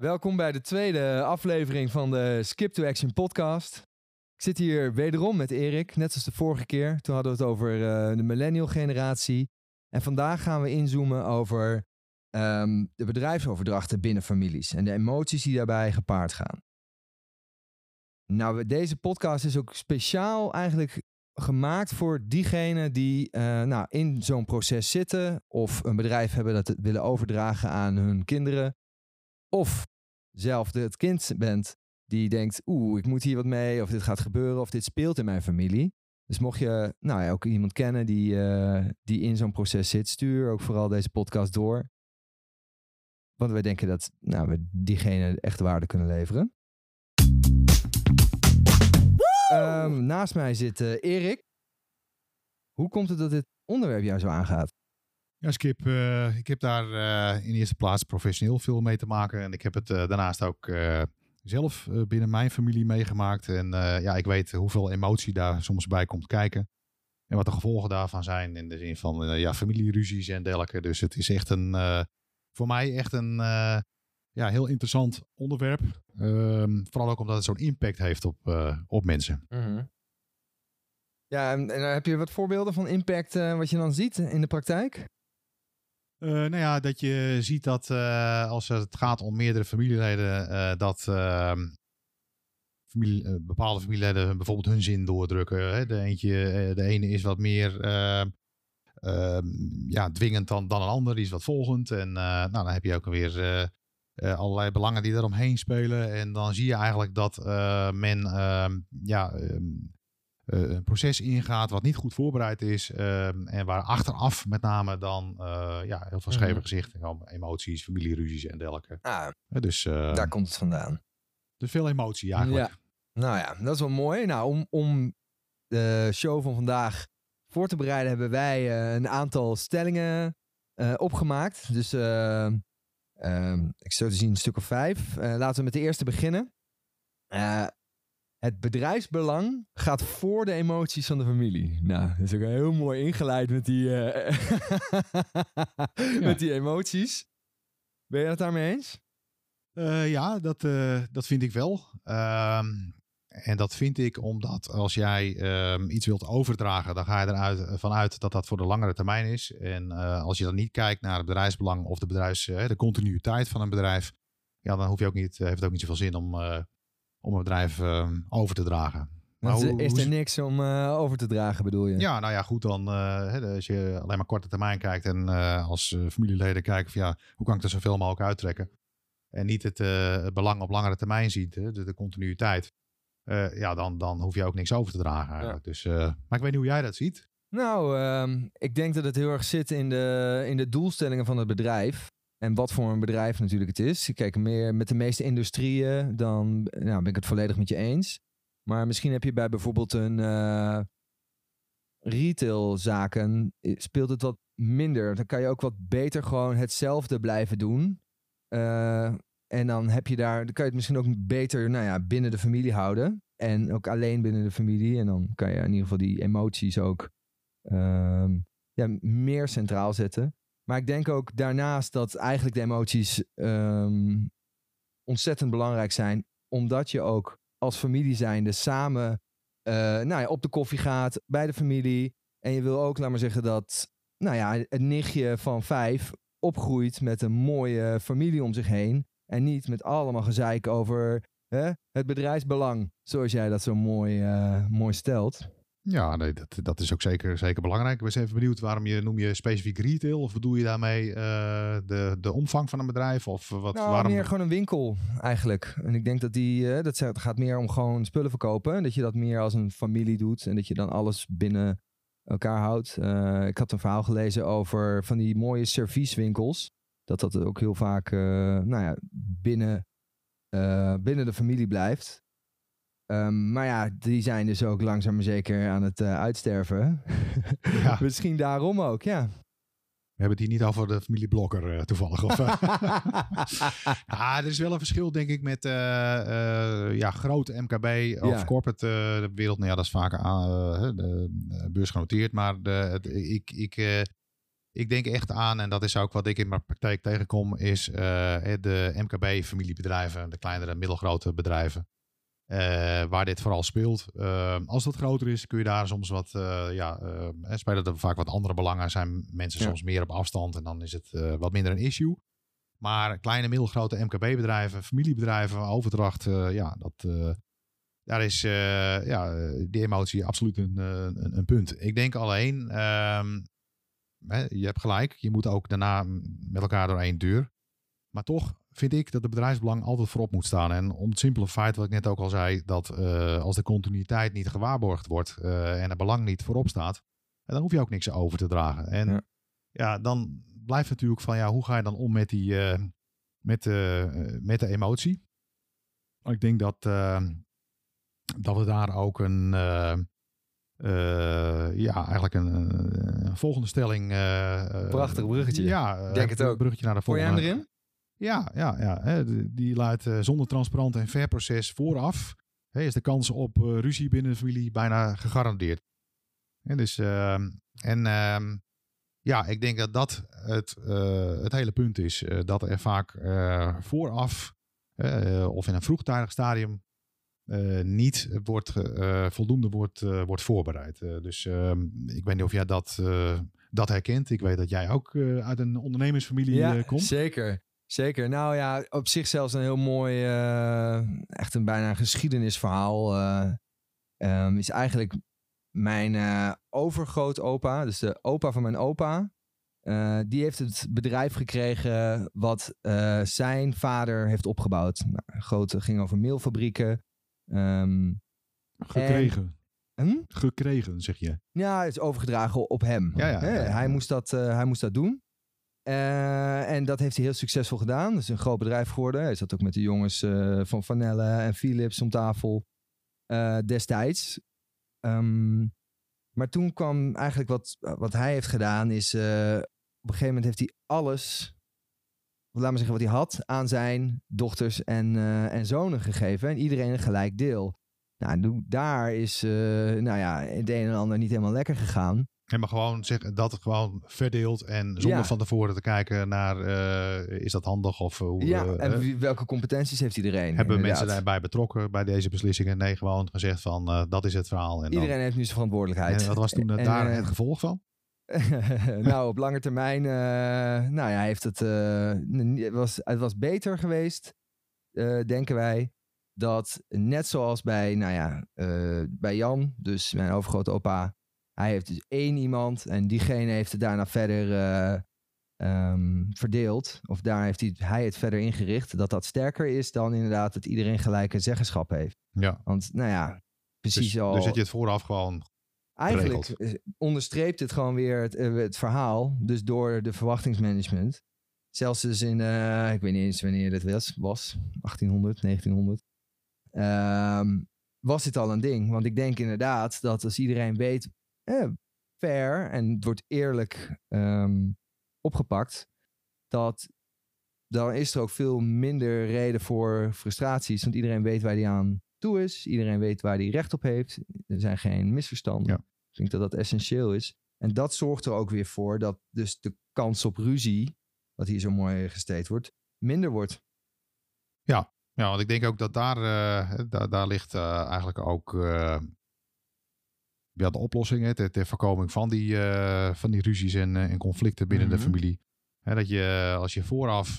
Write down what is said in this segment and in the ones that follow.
Welkom bij de tweede aflevering van de Skip to Action podcast. Ik zit hier wederom met Erik, net als de vorige keer. Toen hadden we het over uh, de millennial generatie. En vandaag gaan we inzoomen over um, de bedrijfsoverdrachten binnen families en de emoties die daarbij gepaard gaan. Nou, deze podcast is ook speciaal eigenlijk gemaakt voor diegenen die uh, nou, in zo'n proces zitten of een bedrijf hebben dat willen overdragen aan hun kinderen. Of zelf het kind bent die denkt, oeh, ik moet hier wat mee, of dit gaat gebeuren, of dit speelt in mijn familie. Dus mocht je nou ja, ook iemand kennen die, uh, die in zo'n proces zit, stuur ook vooral deze podcast door. Want wij denken dat nou, we diegene echt waarde kunnen leveren. Um, naast mij zit uh, Erik. Hoe komt het dat dit onderwerp jou zo aangaat? Ja, Skip, uh, ik heb daar uh, in eerste plaats professioneel veel mee te maken. En ik heb het daarnaast ook zelf binnen mijn familie meegemaakt. En ja, ik weet hoeveel emotie daar soms bij komt kijken. En wat de gevolgen daarvan zijn in de zin van ja, familieruzies en dergelijke. Dus het is echt een, voor mij echt een ja, heel interessant onderwerp. Um, vooral ook omdat het zo'n impact heeft op, op mensen. -hmm. Ja, en, en, heb je wat voorbeelden van impact wat je dan ziet in de praktijk? Uh, nou ja, dat je ziet dat als het gaat om meerdere familieleden, dat ehm, familie, bepaalde familieleden bijvoorbeeld hun zin doordrukken. Hè? De, eentje, de ene is wat meer ehm, ja, dwingend dan, dan een ander, die is wat volgend. En nou, dan heb je ook weer allerlei belangen die eromheen spelen. En dan zie je eigenlijk dat men ja, ehm, eh, een proces ingaat wat niet goed voorbereid is. Ehm, en waar achteraf met name dan ja, heel veel scheve mhm. gezichten komen. Emoties, familieruzies en dergelijke. Ah, dus, daar komt het vandaan. Dus veel emotie eigenlijk. Ja. Nou ja, dat is wel mooi. Nou, om, om de show van vandaag voor te bereiden hebben wij een aantal stellingen opgemaakt. Dus Um, ik zou te zien een stuk of vijf. Laten we met de eerste beginnen. Het bedrijfsbelang gaat voor de emoties van de familie. Nou, dat is ook heel mooi ingeleid met die, uh, met die emoties. Ben je het daarmee eens? ja, dat, dat vind ik wel. Ehm, en dat vind ik omdat als jij um, iets wilt overdragen, dan ga je eruit eh, vanuit dat dat voor de langere termijn is. En uh, als je dan niet kijkt naar het bedrijfsbelang of de, bedrijfs, de continuïteit van een bedrijf, ja, dan hoef je ook niet, heeft het ook niet zoveel zin om, om een bedrijf uh, over te dragen. Maar hoe, is er niks om over te dragen, bedoel je? Ja, nou ja, goed dan. als je alleen maar korte termijn kijkt en als familieleden kijken van ja, hoe kan ik er zoveel mogelijk uittrekken? En niet het, het belang op langere termijn ziet, de, de continuïteit. Ja, dan, dan hoef je ook niks over te dragen Dus, uh, maar ik weet niet hoe jij dat ziet. Nou, uh, ik denk dat het heel erg zit in de, in de doelstellingen van het bedrijf. En wat voor een bedrijf natuurlijk het is. Kijk, meer met de meeste industrieën, dan nou, ben ik het volledig met je eens. Maar misschien heb je bij bijvoorbeeld een uh, retailzaken, speelt het wat minder. Dan kan je ook wat beter gewoon hetzelfde blijven doen. En dan heb je daar, dan kan je het misschien ook beter nou ja, binnen de familie houden. En ook alleen binnen de familie. En dan kan je in ieder geval die emoties ook uh, ja, meer centraal zetten. Maar ik denk ook daarnaast dat eigenlijk de emoties um, ontzettend belangrijk zijn. Omdat je ook als familie zijnde samen uh, nou ja, op de koffie gaat bij de familie. En je wil ook, laat maar zeggen, dat nou ja, het nichtje van vijf opgroeit met een mooie familie om zich heen. En niet met allemaal gezeik over hè, het bedrijfsbelang, zoals jij dat zo mooi, uh, mooi stelt. Ja, nee, dat, dat is ook zeker, zeker belangrijk. Ik ben even benieuwd waarom je noem je specifiek retail of bedoel je daarmee uh, de, de omvang van een bedrijf of wat? Nou, waarom... meer gewoon een winkel eigenlijk. En ik denk dat die uh, dat gaat meer om gewoon spullen verkopen, dat je dat meer als een familie doet en dat je dan alles binnen elkaar houdt. Uh, ik had een verhaal gelezen over van die mooie servieswinkels dat dat ook heel vaak nou ja, binnen, binnen de familie blijft. Um, maar ja, die zijn dus ook langzaam maar zeker aan het uh, uitsterven. Ja. Misschien daarom ook, ja. We hebben het hier niet over de familie Blokker uh, toevallig. Of, ah, er is wel een verschil, denk ik, met uh, uh, ja, grote MKB of ja. corporate de wereld. Nou ja, dat is vaak de beurs genoteerd. Maar de, het, ik, ik ik denk echt aan, en dat is ook wat ik in mijn praktijk tegenkom, is de MKB-familiebedrijven, de kleinere, middelgrote bedrijven. Uh, waar dit vooral speelt. Uh, als dat groter is, kun je daar soms wat, ja, spelen er vaak wat andere belangen. Zijn mensen soms meer op afstand en dan is het wat minder een issue. Maar kleine, middelgrote MKB-bedrijven, familiebedrijven, overdracht, ja, dat, daar is ja, die emotie absoluut een, een, een, punt. Ik denk alleen, um, hè, je hebt gelijk, je moet ook daarna met elkaar door één deur. Maar toch vind ik dat de bedrijfsbelang altijd voorop moet staan. En om het simpele feit wat ik net ook al zei, dat uh, als de continuïteit niet gewaarborgd wordt uh, en het belang niet voorop staat, dan hoef je ook niks over te dragen. En ja, ja dan blijft natuurlijk van, ja, hoe ga je dan om met, die, uh, met, met de emotie? Ik denk dat, dat we daar ook een, uh, ja, eigenlijk een, een volgende stelling. Uh, Prachtig bruggetje. Ja, denk het ook. Bruggetje naar de volgende. Voor jij erin? Ja, ja, ja. Die luidt zonder transparant en fair proces vooraf. Is de kans op ruzie binnen de familie bijna gegarandeerd. En dus, ehm, en ehm, ja, ik denk dat dat het, het hele punt is. dat er vaak vooraf of in een vroegtijdig stadium niet wordt, voldoende wordt, wordt voorbereid. dus ehm, ik weet niet of jij dat, dat herkent. Ik weet dat jij ook uit een ondernemersfamilie ja, komt. Zeker. Zeker. Nou ja, op zich zelfs een heel mooi, echt een bijna geschiedenisverhaal. Um, is eigenlijk mijn overgrootopa, dus de opa van mijn opa. die heeft het bedrijf gekregen wat zijn vader heeft opgebouwd. Nou, grote ging over meelfabrieken. Um, Gekregen. hm? Gekregen, zeg je. Ja, het is overgedragen op hem. Ja, ja, Hij, moest dat, uh, hij moest dat doen. Uh, en dat heeft hij heel succesvol gedaan. Het is een groot bedrijf geworden. Hij zat ook met de jongens uh, van Vanelle en Philips om tafel destijds. Um, maar toen kwam eigenlijk wat, wat hij heeft gedaan is... op een gegeven moment heeft hij alles laat me zeggen, wat hij had aan zijn dochters en, en zonen gegeven. En iedereen een gelijk deel. Nou, daar is nou ja, het een en ander niet helemaal lekker gegaan. En maar gewoon zeggen dat het gewoon verdeeld en zonder ja. van tevoren te kijken naar uh, is dat handig of hoe. Ja, en welke competenties heeft iedereen? Hebben inderdaad. mensen daarbij betrokken bij deze beslissingen? Nee, gewoon gezegd van dat is het verhaal. En iedereen heeft nu zijn verantwoordelijkheid. En wat was toen en, daar het gevolg van? nou, op lange termijn, nou ja, heeft het, het, was, het was beter geweest, denken wij. Dat net zoals bij, nou ja, bij Jan, dus mijn overgrote opa, hij heeft dus één iemand en diegene heeft het daarna verder um, verdeeld. Of daar heeft hij, hij het verder ingericht. Dat dat sterker is dan inderdaad dat iedereen gelijke zeggenschap heeft. Ja. Want, nou ja, precies dus, al. Dus dat je het vooraf gewoon Eigenlijk eh, onderstreept het gewoon weer het, eh, het, verhaal. Dus door de verwachtingsmanagement. Zelfs dus in, uh, ik weet niet eens wanneer dit was, was 1800, 1900. Um, was dit al een ding? Want ik denk inderdaad dat als iedereen weet, eh, fair en het wordt eerlijk um, opgepakt, dat dan is er ook veel minder reden voor frustraties. Want iedereen weet waar die aan toe is. Iedereen weet waar hij recht op heeft. Er zijn geen misverstanden. Ja. Ik denk dat dat essentieel is. En dat zorgt er ook weer voor dat dus de kans op ruzie, wat hier zo mooi gesteed wordt, minder wordt. Ja, ja want ik denk ook dat daar, uh, daar, daar, ligt uh, eigenlijk ook uh, ja, de oplossing, ter, ter voorkoming van die, van die ruzies en, en conflicten binnen mm -hmm. de familie. He, dat je als je vooraf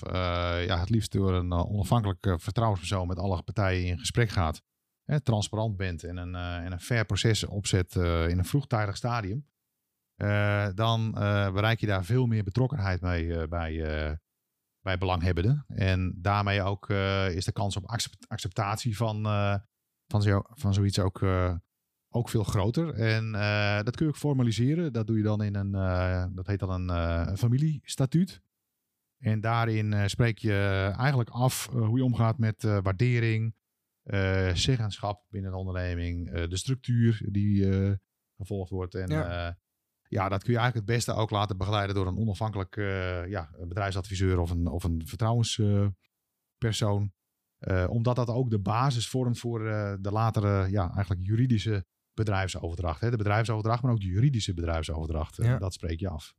ja, het liefst door een onafhankelijke vertrouwenspersoon met alle partijen in gesprek gaat hè, transparant bent en een, en een fair proces opzet in een vroegtijdig stadium, dan bereik je daar veel meer betrokkenheid mee bij, bij belanghebbenden. En daarmee ook is de kans op accept acceptatie van, van, zo, van zoiets ook, ook veel groter. En dat kun je ook formaliseren. Dat doe je dan in een, dat heet dan een, een familiestatuut. En daarin spreek je eigenlijk af hoe je omgaat met waardering, uh, zeggenschap binnen de onderneming, uh, de structuur die uh, gevolgd wordt. En ja. ja. dat kun je eigenlijk het beste ook laten begeleiden door een onafhankelijk ja, bedrijfsadviseur of een, of een vertrouwenspersoon. omdat dat ook de basis vormt voor de latere ja, eigenlijk juridische bedrijfsoverdracht. Hè? De bedrijfsoverdracht, maar ook de juridische bedrijfsoverdracht. Ja. Dat spreek je af.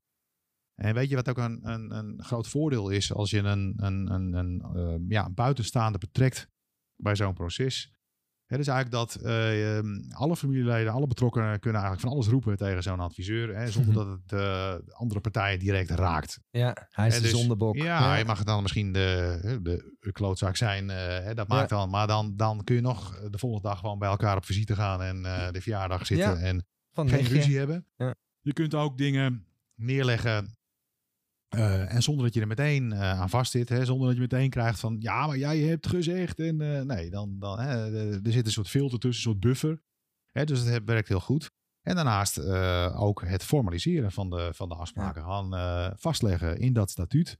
En weet je wat ook een, een, een groot voordeel is als je een, een, een, een, eh, ja, een buitenstaande betrekt bij zo'n proces? Het is eigenlijk dat eh, ehm, alle familieleden, alle betrokkenen kunnen eigenlijk van alles roepen tegen zo'n adviseur. Hè, zonder dat het de andere partijen direct raakt. Ja, hij is Hè, de dus- zondebok. Ja, je mag het dan misschien de, de klootzak zijn. eh, hè, dat maakt dan. Maar dan, dan kun je nog de volgende dag gewoon bij elkaar op visite gaan en eh, de verjaardag zitten. Ja. En van geen ruzie hebben. Ja. Je kunt ook dingen neerleggen. Eh, en zonder dat je er meteen eh, aan vast zit. Hè, zonder dat je meteen krijgt van ja, maar jij hebt gezegd. En eh, nee, dan, dan hè, er zit een soort filter tussen, een soort buffer. Hè, dus het werkt heel goed. En daarnaast ook het formaliseren van de, van de afspraken. Gaan vastleggen in dat statuut.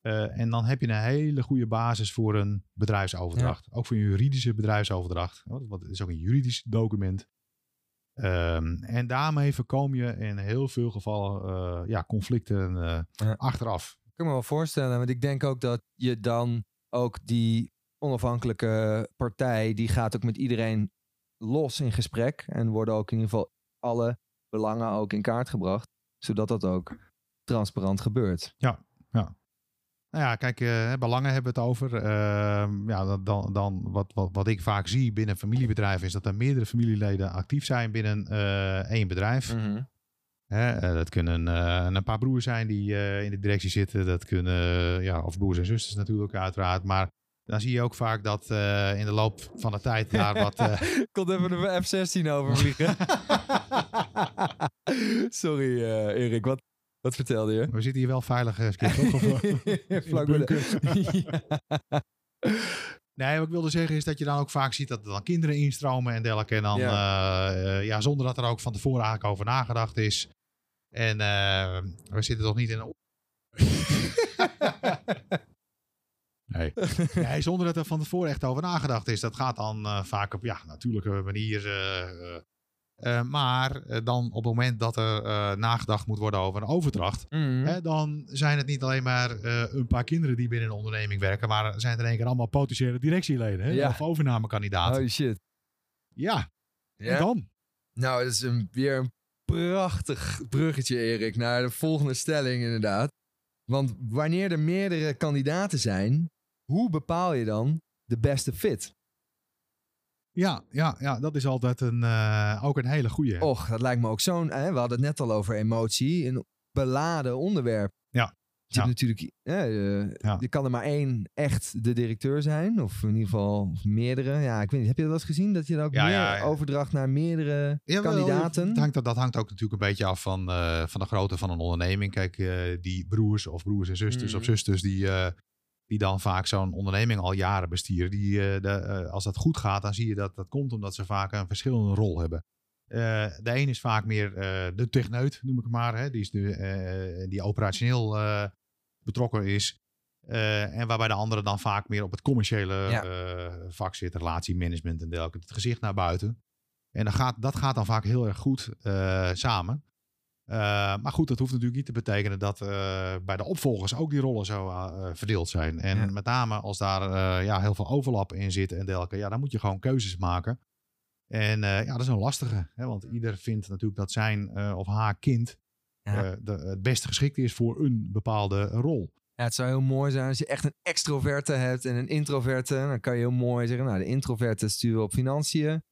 En dan heb je een hele goede basis voor een bedrijfsoverdracht. Ook voor een juridische bedrijfsoverdracht. Want het is ook een juridisch document. Ehm, en daarmee voorkom je in heel veel gevallen eh, ja, conflicten eh, Ja. achteraf. Ik kan me wel voorstellen, want ik denk ook dat je dan ook die onafhankelijke partij, die gaat ook met iedereen los in gesprek. En worden ook in ieder geval alle belangen ook in kaart gebracht. Zodat dat ook transparant gebeurt. Nou ja, kijk, eh, belangen hebben we het over. Ehm, ja, dan- dan, wat, wat, wat ik vaak zie binnen familiebedrijven is dat er meerdere familieleden actief zijn binnen eh, één bedrijf. Hè, eh, dat kunnen een paar broers zijn die in de directie zitten. Dat kunnen, ja, of broers en zusters natuurlijk uiteraard. Maar dan zie je ook vaak dat in de loop van de tijd daar wat... eh, Komt even de F-16 overvliegen. Sorry Erik, wat, wat vertelde je? we zitten hier wel veilig, eh, Skip, toch? Of, eh, Vlak bij de... Ja. Nee, wat ik wilde zeggen is dat je dan ook vaak ziet dat er dan kinderen instromen en dergelijke. En dan, ja. ja, zonder dat er ook van tevoren eigenlijk over nagedacht is. En eh, we zitten toch niet in een... nee. nee, zonder dat er van tevoren echt over nagedacht is. Dat gaat dan eh, vaak op ja, natuurlijke manier. eh, eh, eh, maar eh, dan op het moment dat er eh, nagedacht moet worden over een overdracht. Mhm. Hè, dan zijn het niet alleen maar een paar kinderen die binnen een onderneming werken, maar zijn het in één keer allemaal potentiële directieleden hè, Ja. of overnamekandidaten. Holy shit. Ja, en Ja? dan? Nou, dat is een, weer een prachtig bruggetje, Erik, naar de volgende stelling inderdaad. Want wanneer er meerdere kandidaten zijn, hoe bepaal je dan de beste fit? Ja, ja, ja, dat is altijd een, eh, ook een hele goeie. Och, dat lijkt me ook zo'n... Hè, we hadden het net al over emotie, een beladen onderwerp. Ja. Je, Ja. natuurlijk, hè, eh, Ja. er kan er maar één echt de directeur zijn, of in ieder geval meerdere. Ja, ik weet niet, heb je dat wel eens gezien? Dat je dan ook Ja, meer overdracht naar meerdere kandidaten? Dat hangt, dat hangt ook natuurlijk een beetje af van, eh, van de grootte van een onderneming. Kijk, die broers of broers en zusters of zusters die, die dan vaak zo'n onderneming al jaren bestieren. Die, eh, de, eh, als dat goed gaat, dan zie je dat dat komt omdat ze vaak een verschillende rol hebben. Eh, de een is vaak meer de techneut, noem ik het maar. Hè? Die, is de, die operationeel betrokken is. En waarbij de andere dan vaak meer op het commerciële Ja. vak zit. Relatiemanagement en dergelijke. Het gezicht naar buiten. En dan gaat, dat gaat dan vaak heel erg goed samen. Eh, maar goed, dat hoeft natuurlijk niet te betekenen dat eh, bij de opvolgers ook die rollen zo eh, verdeeld zijn. En Ja. met name als daar ja, heel veel overlap in zit en dergelijke, ja, dan moet je gewoon keuzes maken. En ja, dat is een lastige, hè, want ieder vindt natuurlijk dat zijn of haar kind Ja. de, het beste geschikt is voor een bepaalde rol. Ja, het zou heel mooi zijn als je echt een extroverte hebt en een introverte. Dan kan je heel mooi zeggen, nou, de introverte sturen op financiën.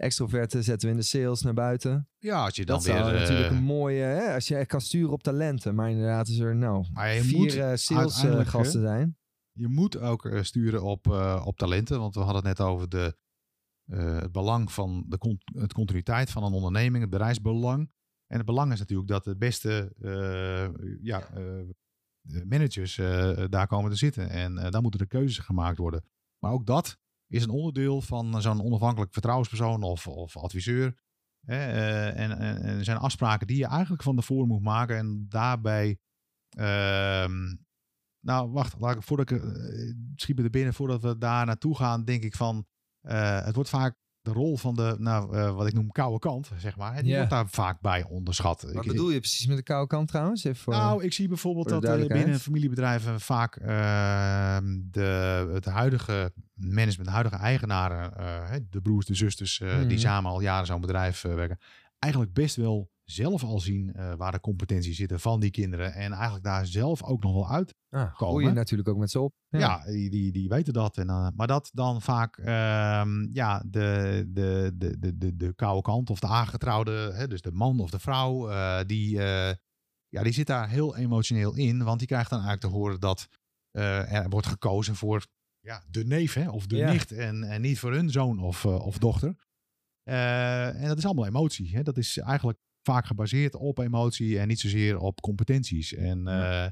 De extroverte zetten we in de sales naar buiten. Ja, als je dan Dat weer... zou natuurlijk eh, een mooie, hè, als je echt kan sturen op talenten. Maar inderdaad is er nou vier eh, sales eh, zijn. Je moet ook sturen op, op talenten. Want we hadden het net over de, het belang van de con- het continuïteit van een onderneming, het bedrijfsbelang. En het belang is natuurlijk dat de beste ja, de managers daar komen te zitten. En dan moeten er keuzes gemaakt worden. Maar ook dat is een onderdeel van zo'n onafhankelijk vertrouwenspersoon of, of adviseur. Hè, eh, en, en, er zijn afspraken die je eigenlijk van tevoren moet maken. En daarbij ehm, nou, wacht. Laat ik, voordat ik, eh, schiet me er binnen, voordat we daar naartoe gaan, denk ik van, eh, het wordt vaak de rol van de, nou, eh, wat ik noem koude kant, zeg maar. Die wordt daar vaak bij onderschat. Wat Ik- bedoel je precies met de koude kant trouwens? Even nou, ik zie bijvoorbeeld dat eh, binnen familiebedrijven vaak ehm, de, het huidige management, de huidige eigenaren, eh, de broers, de zusters, Mhm. die samen al jaren zo'n bedrijf werken, eigenlijk best wel zelf al zien eh, waar de competenties zitten van die kinderen. En eigenlijk daar zelf ook nog wel uit. Ah, Komen. groeien natuurlijk ook met ze op. Ja, die, die, die weten dat. En, dan- maar dat dan vaak ehm, ja, de, de, de, de, de, de koude kant of de aangetrouwde, hè, dus de man of de vrouw, eh, die, ja, die zit daar heel emotioneel in. Want die krijgt dan eigenlijk te horen dat er wordt gekozen voor ja, de neef hè, of de Ja. nicht en, en niet voor hun zoon of, of dochter. En dat is allemaal emotie. Hè. Dat is eigenlijk vaak gebaseerd op emotie en niet zozeer op competenties. En, eh,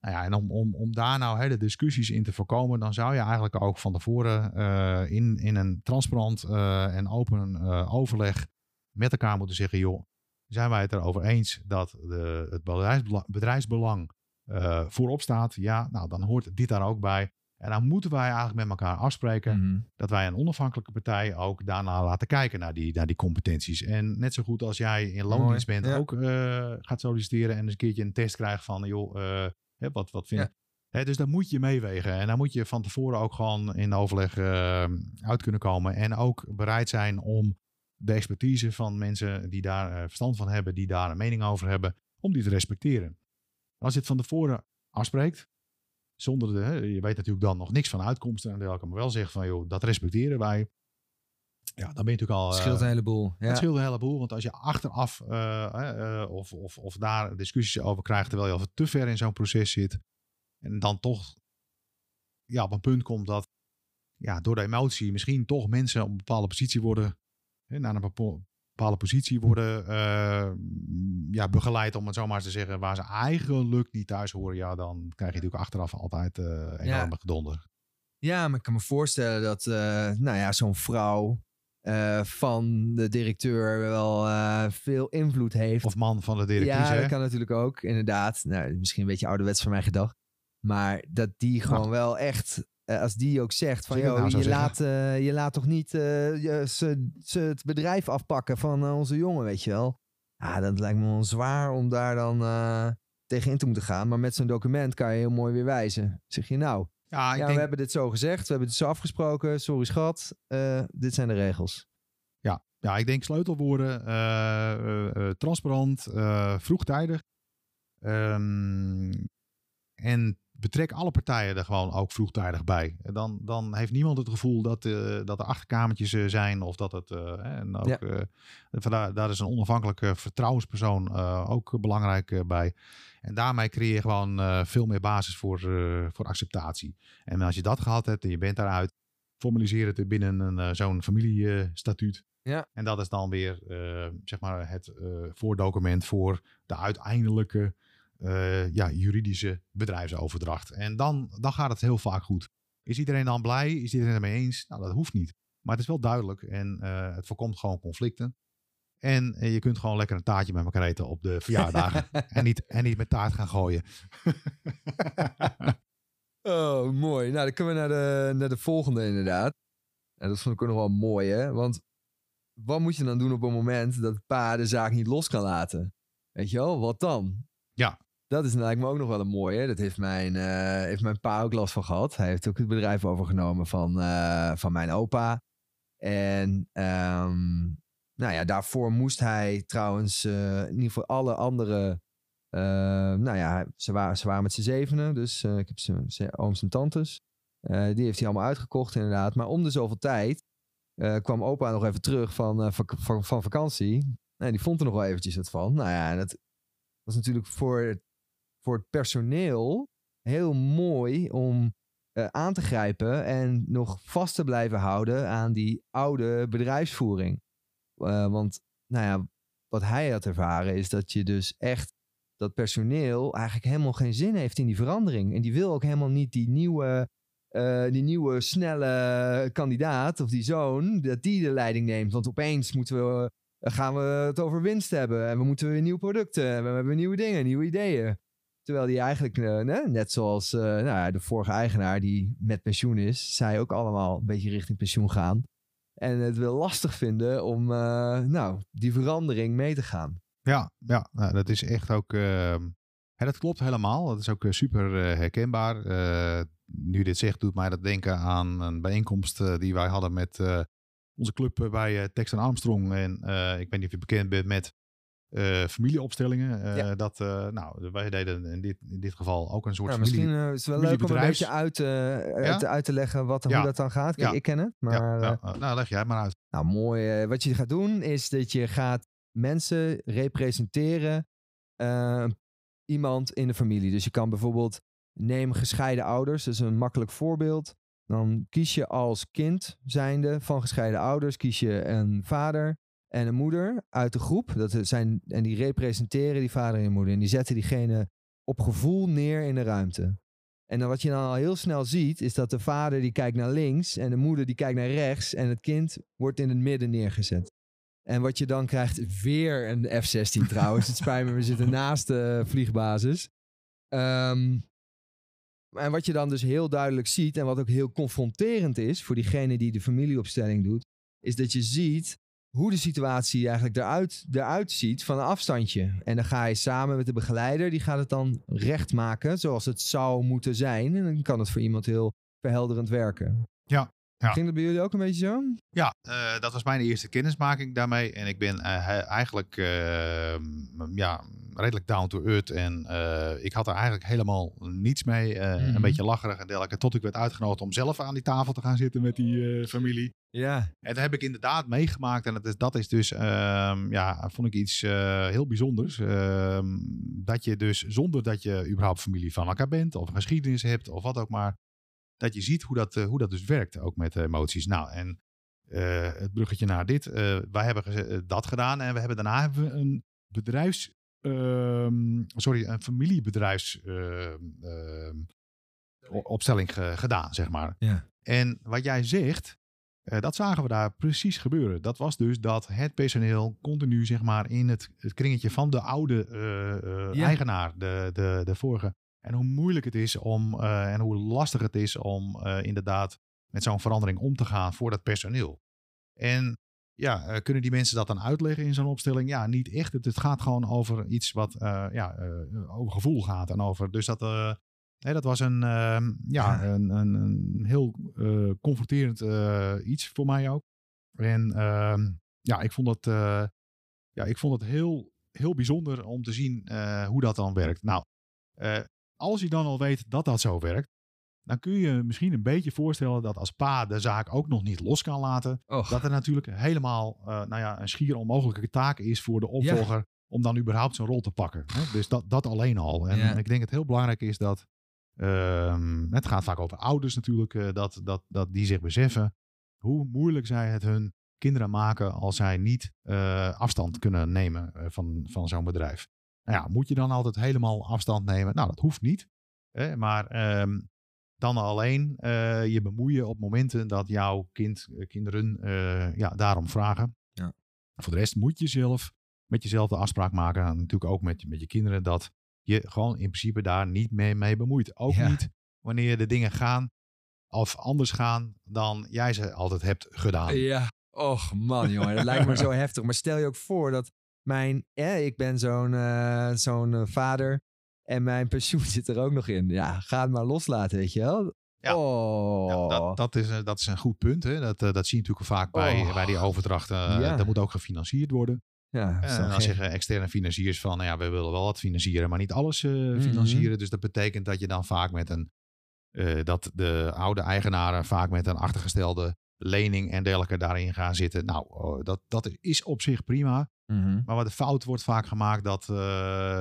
nou ja, en om, om, om daar nou hè, de discussies in te voorkomen, dan zou je eigenlijk ook van tevoren eh, in, in een transparant eh, en open overleg met elkaar moeten zeggen, joh, zijn wij het erover eens dat de, het bedrijfsbelang, bedrijfsbelang voorop staat? Ja, nou dan hoort dit daar ook bij. En dan moeten wij eigenlijk met elkaar afspreken Mhm. dat wij een onafhankelijke partij ook daarna laten kijken naar die, naar die competenties. En net zo goed als jij in loondienst Mooi, bent, ja. ook eh, gaat solliciteren en eens een keertje een test krijgt van, joh, eh, hè, wat, wat vind. Hè, dus daar moet je meewegen. En daar moet je van tevoren ook gewoon in overleg eh, uit kunnen komen. En ook bereid zijn om de expertise van mensen die daar verstand van hebben, die daar een mening over hebben, om die te respecteren. Als je het van tevoren afspreekt, zonder de, hè, je weet natuurlijk dan nog niks van uitkomsten en dergelijke, maar wel zegt van, joh, dat respecteren wij. Ja, dan ben je natuurlijk al... Het eh, scheelt een heleboel. Ja. het scheelt een heleboel, want als je achteraf eh, eh, eh, of, of, of daar discussies over krijgt terwijl je al te ver in zo'n proces zit en dan toch ja, op een punt komt dat ja, door de emotie misschien toch mensen op een bepaalde positie worden, hè, naar een bepaalde positie worden eh, ja, begeleid, om het zo maar eens te zeggen, waar ze eigenlijk niet thuis horen, ja, dan krijg je natuurlijk achteraf altijd eh enorme gedonder. Ja, maar ik kan me voorstellen dat, eh, nou ja, zo'n vrouw van de directeur wel veel invloed heeft. Of man van de directrice. ja, hè? dat kan natuurlijk ook, inderdaad. Nou, misschien een beetje ouderwets van mij gedacht. Maar dat die gewoon wel echt, eh, als die ook zegt van, joh, nou je, laat, eh, je laat toch niet eh, je, ze, ze het bedrijf afpakken van onze jongen, weet je wel. Ja, dat lijkt me wel zwaar om daar dan tegenin te moeten gaan. Maar met zo'n document kan je heel mooi weer wijzen. Zeg je nou, Ja, ik ja, denk, we hebben dit zo gezegd, we hebben dit zo afgesproken. Sorry schat, dit zijn de regels. Ja, ja, ik denk sleutelwoorden. transparant, vroegtijdig. Ehm, en betrek alle partijen er gewoon ook vroegtijdig bij. Dan, dan heeft niemand het gevoel dat, eh, dat er achterkamertjes eh, zijn of dat het. hè, en ook, Ja. vandaar, daar is een onafhankelijke vertrouwenspersoon ook belangrijk bij. En daarmee creëer je gewoon veel meer basis voor, voor acceptatie. En als je dat gehad hebt en je bent daaruit, formaliseer het binnen een, zo'n familiestatuut. Ja. En dat is dan weer zeg maar het voordocument voor de uiteindelijke eh, ja, juridische bedrijfsoverdracht. En dan, dan gaat het heel vaak goed. Is iedereen dan blij? Is iedereen ermee eens? Nou, dat hoeft niet. Maar het is wel duidelijk en eh, het voorkomt gewoon conflicten. En je kunt gewoon lekker een taartje met elkaar eten op de verjaardagen. en, niet, en niet met taart gaan gooien. Oh, mooi. Nou, dan kunnen we naar de, naar de volgende inderdaad. En dat vond ik ook nog wel mooi, hè? Want wat moet je dan doen op een moment dat pa de zaak niet los kan laten? Weet je wel, wat dan? Ja. Dat is lijkt me ook nog wel een mooie. Dat heeft mijn, eh, heeft mijn pa ook last van gehad. Hij heeft ook het bedrijf overgenomen van, eh, van mijn opa. En ehm, nou ja, daarvoor moest hij trouwens eh, in ieder geval alle andere... nou ja, ze waren, ze waren met z'n zevenen. Dus ik heb zijn ooms en tantes. Die heeft hij allemaal uitgekocht inderdaad. Maar om de zoveel tijd kwam opa nog even terug van, vak- van, van vakantie. En die vond er nog wel eventjes wat van. Nou ja, en dat was natuurlijk voor, voor het personeel heel mooi om eh, aan te grijpen en nog vast te blijven houden aan die oude bedrijfsvoering. Eh, want, nou ja, wat hij had ervaren is dat je dus echt dat personeel eigenlijk helemaal geen zin heeft in die verandering. En die wil ook helemaal niet die nieuwe, eh, die nieuwe snelle kandidaat of die zoon, dat die de leiding neemt. Want opeens moeten we, gaan we het over winst hebben en we moeten weer nieuwe producten en we hebben nieuwe dingen, nieuwe ideeën. Terwijl die eigenlijk, ne, net zoals eh, nou ja, de vorige eigenaar die met pensioen is, zij ook allemaal een beetje richting pensioen gaan. En het wel lastig vinden om eh, nou, die verandering mee te gaan. Ja, ja nou, dat is echt ook. dat klopt helemaal. Dat is ook super herkenbaar. Nu dit zegt, doet mij dat denken aan een bijeenkomst die wij hadden met onze club bij Tex Armstrong. En ik weet niet of je bekend bent met eh, familieopstellingen. eh, Ja. Dat, eh, nou, wij deden in dit, in dit geval ook een soort Ja, familie. misschien is het wel leuk om een beetje uit, uit, uit te leggen wat, hoe dat dan gaat. Kijk, ik ken het, maar nou, leg jij maar uit. Nou, mooi. wat je gaat doen is dat je gaat mensen representeren. iemand in de familie. Dus je kan bijvoorbeeld neem gescheiden ouders. Dat is een makkelijk voorbeeld. Dan kies je als kind zijnde van gescheiden ouders. Kies je een vader en een moeder uit de groep. Dat zijn, en die representeren die vader en moeder. En die zetten diegene op gevoel neer in de ruimte. En dan wat je dan al heel snel ziet, is dat de vader die kijkt naar links en de moeder die kijkt naar rechts en het kind wordt in het midden neergezet. En wat je dan krijgt, weer een F-16 trouwens. Het spijt me, we zitten naast de vliegbasis. Ehm, en wat je dan dus heel duidelijk ziet en wat ook heel confronterend is voor diegene die de familieopstelling doet, is dat je ziet hoe de situatie eigenlijk eruit, eruit ziet van een afstandje. En dan ga je samen met de begeleider, die gaat het dan recht maken zoals het zou moeten zijn. En dan kan het voor iemand heel verhelderend werken. Ja, ja. Ging dat bij jullie ook een beetje zo? Ja, eh, dat was mijn eerste kennismaking daarmee. En ik ben eh, eigenlijk eh, ja, redelijk down to earth. En eh, ik had er eigenlijk helemaal niets mee. eh, Mhm. Een beetje lacherig en dergelijke. Tot ik werd uitgenodigd om zelf aan die tafel te gaan zitten met die familie. Ja. En dat heb ik inderdaad meegemaakt. En dat is, dat is dus, ehm, ja, vond ik iets heel bijzonders. Ehm, dat je dus, zonder dat je überhaupt familie van elkaar bent, of een geschiedenis hebt, of wat ook maar, dat je ziet hoe dat, eh, hoe dat dus werkt, ook met emoties. Nou, en eh, het bruggetje naar dit. eh, wij hebben eh, dat gedaan en we hebben daarna hebben we een bedrijfs, ehm, sorry, een familiebedrijfs ehm, ehm, opstelling ge- gedaan, zeg maar. Ja. En wat jij zegt, eh, dat zagen we daar precies gebeuren. Dat was dus dat het personeel continu zeg maar in het, het kringetje van de oude eh, eh, Ja. eigenaar, de, de, de vorige. En hoe moeilijk het is om eh, en hoe lastig het is om eh, inderdaad met zo'n verandering om te gaan voor dat personeel. En ja, eh, kunnen die mensen dat dan uitleggen in zo'n opstelling? Ja, niet echt. Het, het gaat gewoon over iets wat ja, over gevoel gaat. En over, dus dat, eh, dat was een, ehm, ja. Een, een, een heel confronterend iets voor mij ook. En ehm, ja, ik vond eh, ja, ik vond het heel, heel bijzonder om te zien hoe dat dan werkt. Nou, eh, als je dan al weet dat dat zo werkt, dan kun je misschien een beetje voorstellen dat als pa de zaak ook nog niet los kan laten, Och. dat er natuurlijk helemaal eh, nou ja, een schier onmogelijke taak is voor de opvolger om dan überhaupt zijn rol te pakken. Hè? Dus dat, dat alleen al. En Ja. ik denk dat het heel belangrijk is dat, ehm, het gaat vaak over ouders natuurlijk, eh, dat, dat, dat die zich beseffen hoe moeilijk zij het hun kinderen maken als zij niet eh, afstand kunnen nemen van, van zo'n bedrijf. Nou ja, moet je dan altijd helemaal afstand nemen? Nou, dat hoeft niet. Hè? Maar ehm, dan alleen eh, je bemoeien op momenten dat jouw kind, eh, kinderen eh, ja, daarom vragen. Ja. Voor de rest moet je zelf met jezelf de afspraak maken. En natuurlijk ook met, met je kinderen. Dat je gewoon in principe daar niet mee, mee bemoeit. Ook Ja. niet wanneer de dingen gaan of anders gaan dan jij ze altijd hebt gedaan. Ja, och man jongen, dat lijkt me zo heftig. Maar stel je ook voor dat mijn, eh, ik ben zo'n eh, zo'n eh, vader en mijn pensioen zit er ook nog in. Ja, ga het maar loslaten, weet je wel. Ja. Oh. Ja, dat, dat, is, dat is een goed punt. Hè? Dat, eh, dat zie je natuurlijk vaak bij, Oh. bij die overdrachten. Ja. Dat moet ook gefinancierd worden. ja, En dan zeggen externe financiers van, nou ja, we willen wel wat financieren, maar niet alles Mhm. financieren. Dus dat betekent dat je dan vaak met een, dat de oude eigenaren vaak met een achtergestelde lening en dergelijke daarin gaan zitten. Nou, oh, dat, dat is op zich prima. Mhm. Maar wat de fout wordt vaak gemaakt dat eh,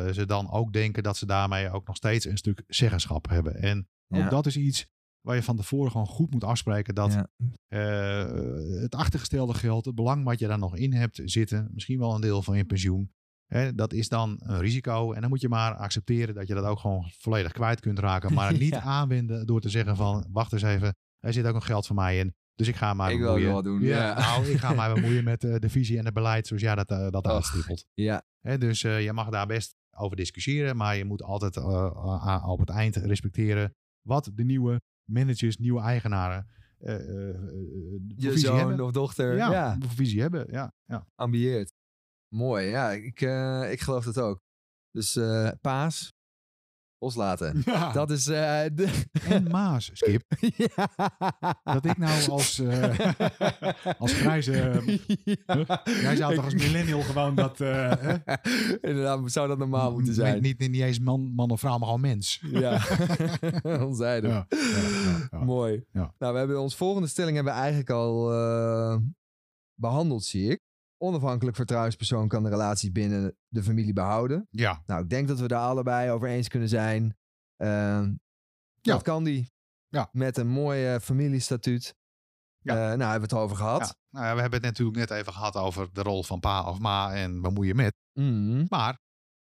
ze dan ook denken dat ze daarmee ook nog steeds een stuk zeggenschap hebben. En ook dat is iets waar je van tevoren gewoon goed moet afspreken dat Ja. eh, het achtergestelde geld, het belang wat je daar nog in hebt zitten, misschien wel een deel van je pensioen, hè, dat is dan een risico. En dan moet je maar accepteren dat je dat ook gewoon volledig kwijt kunt raken. Maar niet aanwenden door te zeggen van, wacht eens even, er zit ook nog geld voor mij in. Dus ik ga maar Ik wil bemoeien. ook wel doen, ja. Nou, ik ga maar bemoeien met eh, de visie en het beleid zoals jij dat, eh, dat Och. uitstippelt. Ja, Hè, dus eh, je mag daar best over discussiëren, maar je moet altijd op het eind respecteren wat de nieuwe managers, nieuwe eigenaren je zoon hebben. of dochter, Ja, visie hebben. Ja, ja. ambieert. Mooi, ja, ik, ik geloof dat ook. Dus paas, loslaten. Ja. Dat is... eh, de... En Maas, Skip. ja. Dat ik nou als, eh, als grijze... Ja. Jij zou toch als millennial gewoon dat... eh? Inderdaad, zou dat normaal moeten zijn. Niet, niet, niet eens man, man of vrouw, maar gewoon mens. Ja, onzijdig. Mooi. Nou, we hebben ons volgende stelling hebben we eigenlijk al eh, behandeld, zie ik. Onafhankelijk vertrouwenspersoon kan de relatie binnen de familie behouden. Ja, Nou, ik denk dat we daar allebei over eens kunnen zijn. Ehm, Ja. Dat kan die. Ja. Met een mooi eh, familiestatuut. Ja. Eh, nou, hebben we het over gehad. ja. Nou, ja, we hebben het natuurlijk net even gehad over de rol van pa of ma en bemoeien met. Mhm. Maar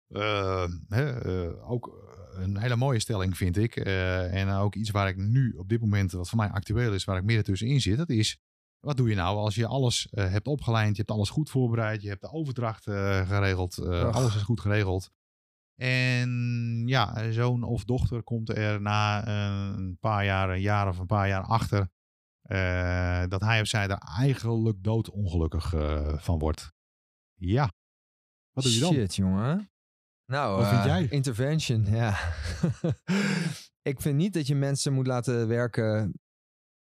eh, hè, eh, ook een hele mooie stelling vind ik. eh, en ook iets waar ik nu op dit moment, wat voor mij actueel is, waar ik midden tussenin zit. Dat is, wat doe je nou als je alles eh, hebt opgeleid, je hebt alles goed voorbereid, je hebt de overdracht eh, geregeld, eh, alles is goed geregeld. En ja, zoon of dochter komt er na een paar jaar, een jaar of een paar jaar achter, dat hij of zij er eigenlijk doodongelukkig van wordt. Ja, wat doe je dan? Shit, jongen. Nou, Wat vind jij? Intervention, ja. ik vind niet dat je mensen moet laten werken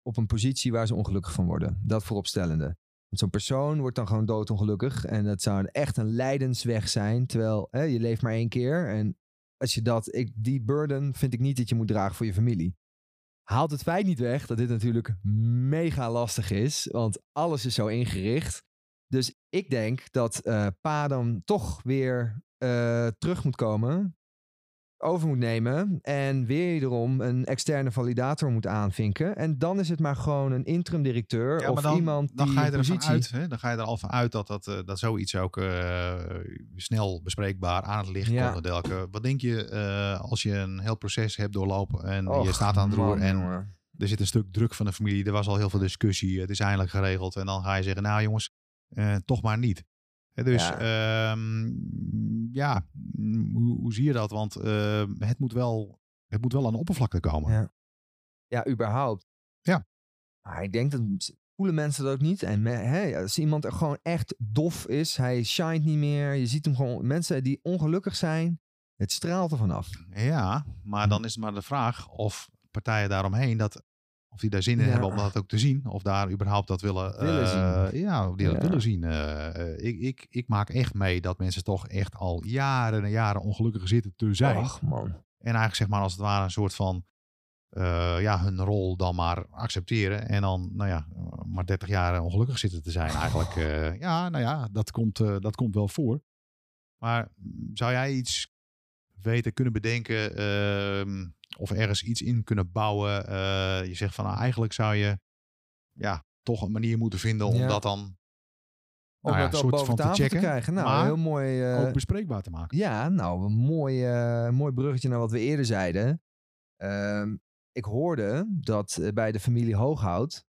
op een positie waar ze ongelukkig van worden. Dat vooropstellende. Zo'n persoon wordt dan gewoon doodongelukkig. En dat zou echt een lijdensweg zijn. Terwijl hè, je leeft maar één keer. En als je dat, ik, die burden vind ik niet dat je moet dragen voor je familie. Haalt het feit niet weg dat dit natuurlijk mega lastig is. Want alles is zo ingericht. Dus ik denk dat eh pa dan toch weer eh, terug moet komen. Over moet nemen. En wederom een externe validator moet aanvinken. En dan is het maar gewoon een interim directeur. Ja, of dan, iemand dan die ga je ervan positie... uit. Hè? Dan ga je er al van uit dat, dat, eh, dat zoiets ook eh, snel bespreekbaar aan het licht Ja. komt. Delke. Wat denk je eh, als je een heel proces hebt doorlopen en je staat aan het roer en er zit een stuk druk van de familie. Er was al heel veel discussie. Het is eindelijk geregeld. En dan ga je zeggen, nou jongens, toch maar niet. Dus Ja. ja, ja mm, hoe, hoe zie je dat? Want eh, het, moet wel, het moet wel aan de oppervlakte komen. Ja. Ja, überhaupt. Ja. Maar ik denk dat voelen mensen dat ook niet. En hè, als iemand er gewoon echt dof is, hij shined niet meer. Je ziet hem gewoon, mensen die ongelukkig zijn, het straalt er vanaf. Ja, maar dan is het maar de vraag of partijen daaromheen dat of die daar zin in Ja. hebben om dat ook te zien, of daar überhaupt dat willen, Willen eh, zien. Ja, die dat Ja. willen zien. Eh, eh, ik, ik, ik maak echt mee dat mensen toch echt al jaren en jaren ongelukkig zitten te zijn. Ach man. En eigenlijk zeg maar als het ware een soort van ja, hun rol dan maar accepteren. En dan, nou ja, maar 30 jaar ongelukkig zitten te zijn eigenlijk. eh, ja, nou ja, dat komt, dat komt wel voor. Maar zou jij iets weten, kunnen bedenken ehm, of ergens iets in kunnen bouwen? Eh, je zegt van nou, eigenlijk zou je ja, toch een manier moeten vinden om Ja. dat dan Om Nou ja, dat ook soort van te checken, krijgen. Nou, heel mooi. eh, ook bespreekbaar te maken. Ja, nou, een mooi, eh, mooi bruggetje naar wat we eerder zeiden. Ehm, ik hoorde dat bij de familie Hooghout...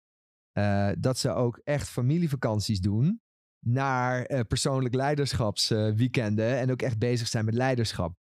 dat ze ook echt familievakanties doen... naar persoonlijk leiderschapsweekenden... en ook echt bezig zijn met leiderschap.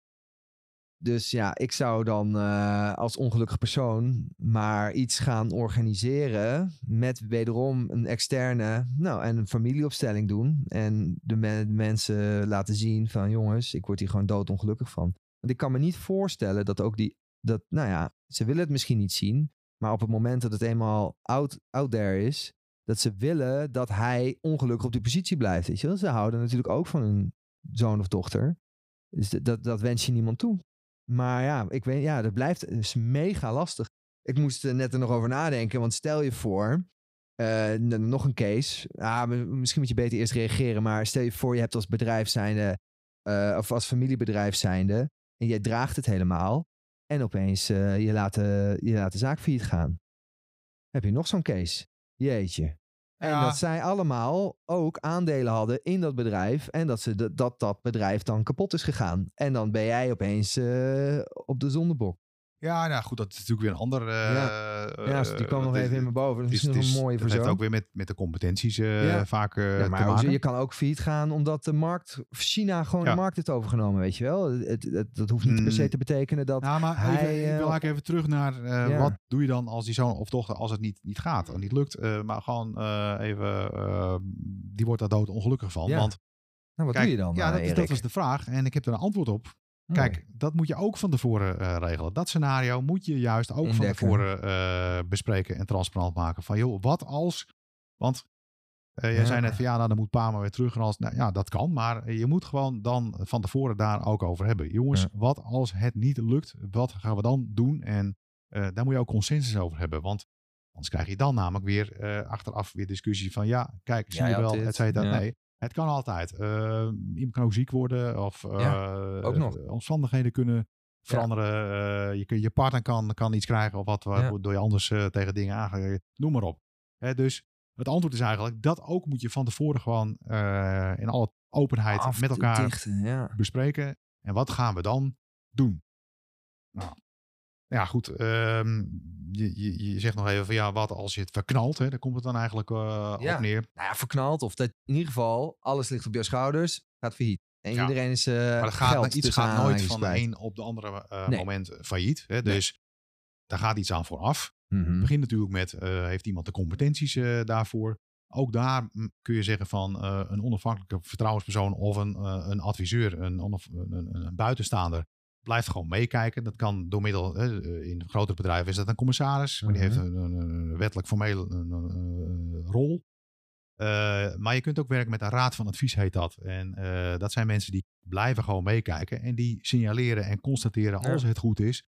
Dus ja, ik zou dan eh, als ongelukkig persoon maar iets gaan organiseren met wederom een externe, nou en een familieopstelling doen. En de, me- de mensen laten zien van jongens, ik word hier gewoon doodongelukkig van. Want ik kan me niet voorstellen dat ook die, dat, nou ja, ze willen het misschien niet zien. Maar op het moment dat het eenmaal out, out there is, dat ze willen dat hij ongelukkig op die positie blijft. Weet je wel? Ze houden natuurlijk ook van hun zoon of dochter. Dus dat, dat wens je niemand toe. Maar ja, ik weet, ja, dat blijft is mega lastig. Ik moest er net er nog over nadenken, want stel je voor, eh, nog een case. Ah, misschien moet je beter eerst reageren, maar stel je voor, je hebt als bedrijf zijnde, eh, of als familiebedrijf zijnde, en jij draagt het helemaal, en opeens eh, je, laat je laat de zaak failliet gaan. Heb je nog zo'n case? Jeetje. En Ja. dat zij allemaal ook aandelen hadden in dat bedrijf. En dat, ze de- dat dat bedrijf dan kapot is gegaan. En dan ben jij opeens eh, op de zondebok. Ja, nou goed, dat is natuurlijk weer een ander... eh, ja, dus die kwam eh, nog het even is- in me boven. Dat is nog een mooie dat voor heeft zo. ook weer met, met de competenties eh, Ja. vaak eh, Ja, maar maken. je kan ook failliet gaan omdat de markt, China gewoon Ja. de markt heeft overgenomen, weet je wel. Het, het- dat hoeft niet per se Mm. te betekenen dat... Nou, maar hij, even, ik wil eh, eigenlijk even terug naar eh, Ja. wat doe je dan als die zoon of dochter, als het niet, niet gaat of niet lukt. eh, maar gewoon eh, even, eh, die wordt daar dood ongelukkig van. Ja. Want nou, wat kijk, doe je dan, ja, eh, dat, is, dat is de vraag. En ik heb er een antwoord op. Kijk, dat moet je ook van tevoren eh, regelen. Dat scenario moet je juist ook van tevoren eh, bespreken en transparant maken. Van joh, wat als... Want eh jij Ja. zei net van ja, nou, dan moet pa maar weer terug. En als, nou, ja, dat kan. Maar je moet gewoon dan van tevoren daar ook over hebben. Jongens, Ja. wat als het niet lukt? Wat gaan we dan doen? En daar moet je ook consensus over hebben. Want anders krijg je dan namelijk weer achteraf weer discussie van ja, kijk, zie je wel, dit. et cetera. Ja. Nee, het kan altijd. Eh, iemand kan ook ziek worden of eh, ook nog. omstandigheden kunnen veranderen. Eh, je, kun, je partner kan, kan iets krijgen of wat, waardoor je anders eh, tegen dingen aangaat. Noem maar op. Hè, dus het antwoord is eigenlijk, dat ook moet je van tevoren gewoon eh, in alle openheid met elkaar dichten, ja. bespreken. En wat gaan we dan doen? Nou, ja, goed. ehm, je, je, je zegt nog even van ja, wat als je het verknalt? Hè? Daar komt het dan eigenlijk Ja. op neer. Nou ja, verknald. Of dat in ieder geval alles ligt op jouw schouders. Gaat failliet. En Ja. iedereen is eh Maar dat gaat, geld iets gaat nooit van de een op de andere eh, Nee. moment failliet. Hè? Dus daar gaat iets aan vooraf. kwijt. Mhm. Het begint natuurlijk met, heeft iemand de competenties daarvoor? Ook daar mm, kun je zeggen van een onafhankelijke vertrouwenspersoon of een, een adviseur, een, een, een buitenstaander, blijft gewoon meekijken. Dat kan door middel, eh, in grotere bedrijven is dat een commissaris, maar die Mhm. heeft een, een, wettelijk formeel een, rol. Eh, maar je kunt ook werken met een raad van advies, heet dat. En eh, dat zijn mensen die blijven gewoon meekijken en die signaleren en constateren Ja. als het goed is,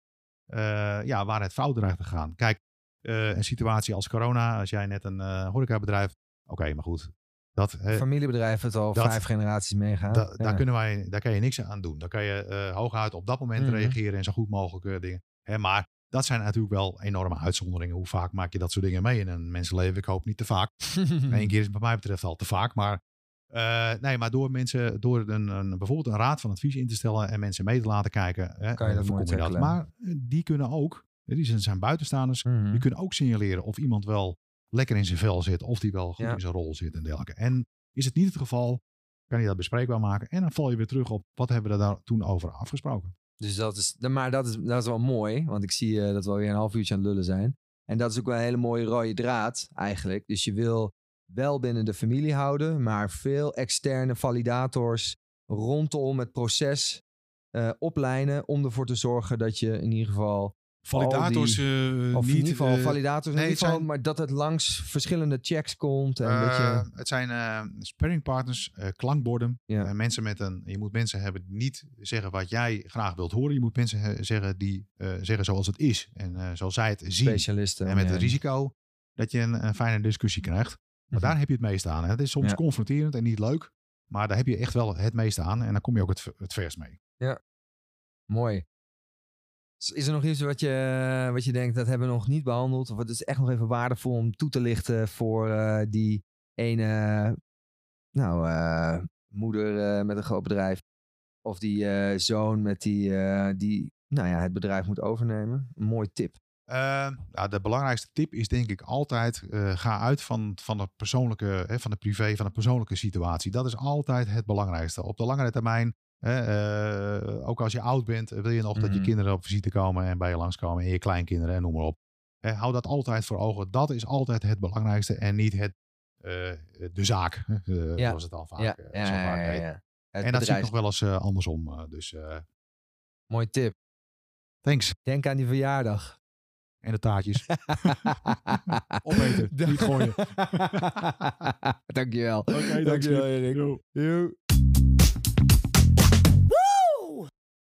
ja, waar het fout dreigt te gaan. Kijk, een situatie als corona, als jij net een horecabedrijf, oké, maar goed. Dat, Familiebedrijf het al dat- vijf generaties meegaan. da- Ja. daar, kunnen wij, daar kan je niks aan doen. Daar kan je eh, hooguit op dat moment Mhm. reageren en zo goed mogelijk eh, dingen. Hè, maar dat zijn natuurlijk wel enorme uitzonderingen. Hoe vaak maak je dat soort dingen mee in een mensenleven? Ik hoop niet te vaak. Eén keer is het wat mij betreft al te vaak. Maar, eh, nee, maar door mensen, door een, een, bijvoorbeeld een raad van advies in te stellen en mensen mee te laten kijken, hè, Kan je dat je dat. Maar die kunnen ook, die zijn, zijn buitenstaanders, Mhm. die kunnen ook signaleren of iemand wel lekker in zijn vel zit, of die wel goed Ja. in zijn rol zit en dergelijke. En is het niet het geval, kan je dat bespreekbaar maken en dan val je weer terug op wat hebben we daar toen over afgesproken. Dus dat is, maar dat is, dat is wel mooi, want ik zie eh, dat we alweer een half uurtje aan het lullen zijn. En dat is ook wel een hele mooie rode draad eigenlijk. Dus je wil wel binnen de familie houden, maar veel externe validators rondom het proces eh oplijnen om ervoor te zorgen dat je in ieder geval, Validators eh, of niet... in ieder geval eh, validators, in ieder geval, zijn- maar dat het langs verschillende checks komt en dat je, Eh, het zijn sparringpartners, klankborden. Ja. Mensen met een, je moet mensen hebben die niet zeggen wat jij graag wilt horen. Je moet mensen zeggen die zeggen zoals het is en zoals zij het zien. specialisten. En met ja. het risico dat je een, een fijne discussie krijgt. Maar Mhm. daar heb je het meeste aan. hè. Het is soms Ja. confronterend en niet leuk. Maar daar heb je echt wel het meeste aan. En dan kom je ook het, het verst mee. Mooi. Is- er nog iets wat je, wat je denkt, dat hebben we nog niet behandeld? Of het is echt nog even waardevol om toe te lichten voor eh, die ene nou, eh, moeder eh, met een groot bedrijf. Of die zoon met die, die nou ja, het bedrijf moet overnemen. Een mooi tip. Eh, nou, de belangrijkste tip is denk ik altijd, ga uit van, van de persoonlijke, hè, van de privé, van de persoonlijke situatie. Dat is altijd het belangrijkste. Op de langere termijn, eh, ook als je oud bent, wil je nog dat je Mhm. kinderen op visite komen en bij je langskomen en je kleinkinderen en noem maar op. Hou dat altijd voor ogen. Dat is altijd het belangrijkste en niet het, eh, de zaak, eh, Ja. zoals het al vaak, ja, eh, ja, heet. En dat zie ik bedrijf. nog wel eens eh, andersom. eh, dus eh, Mooi tip. thanks. Denk aan die verjaardag. En de taartjes. Opeten, niet gooien. Dankjewel. Oké, Dankjewel, Erik.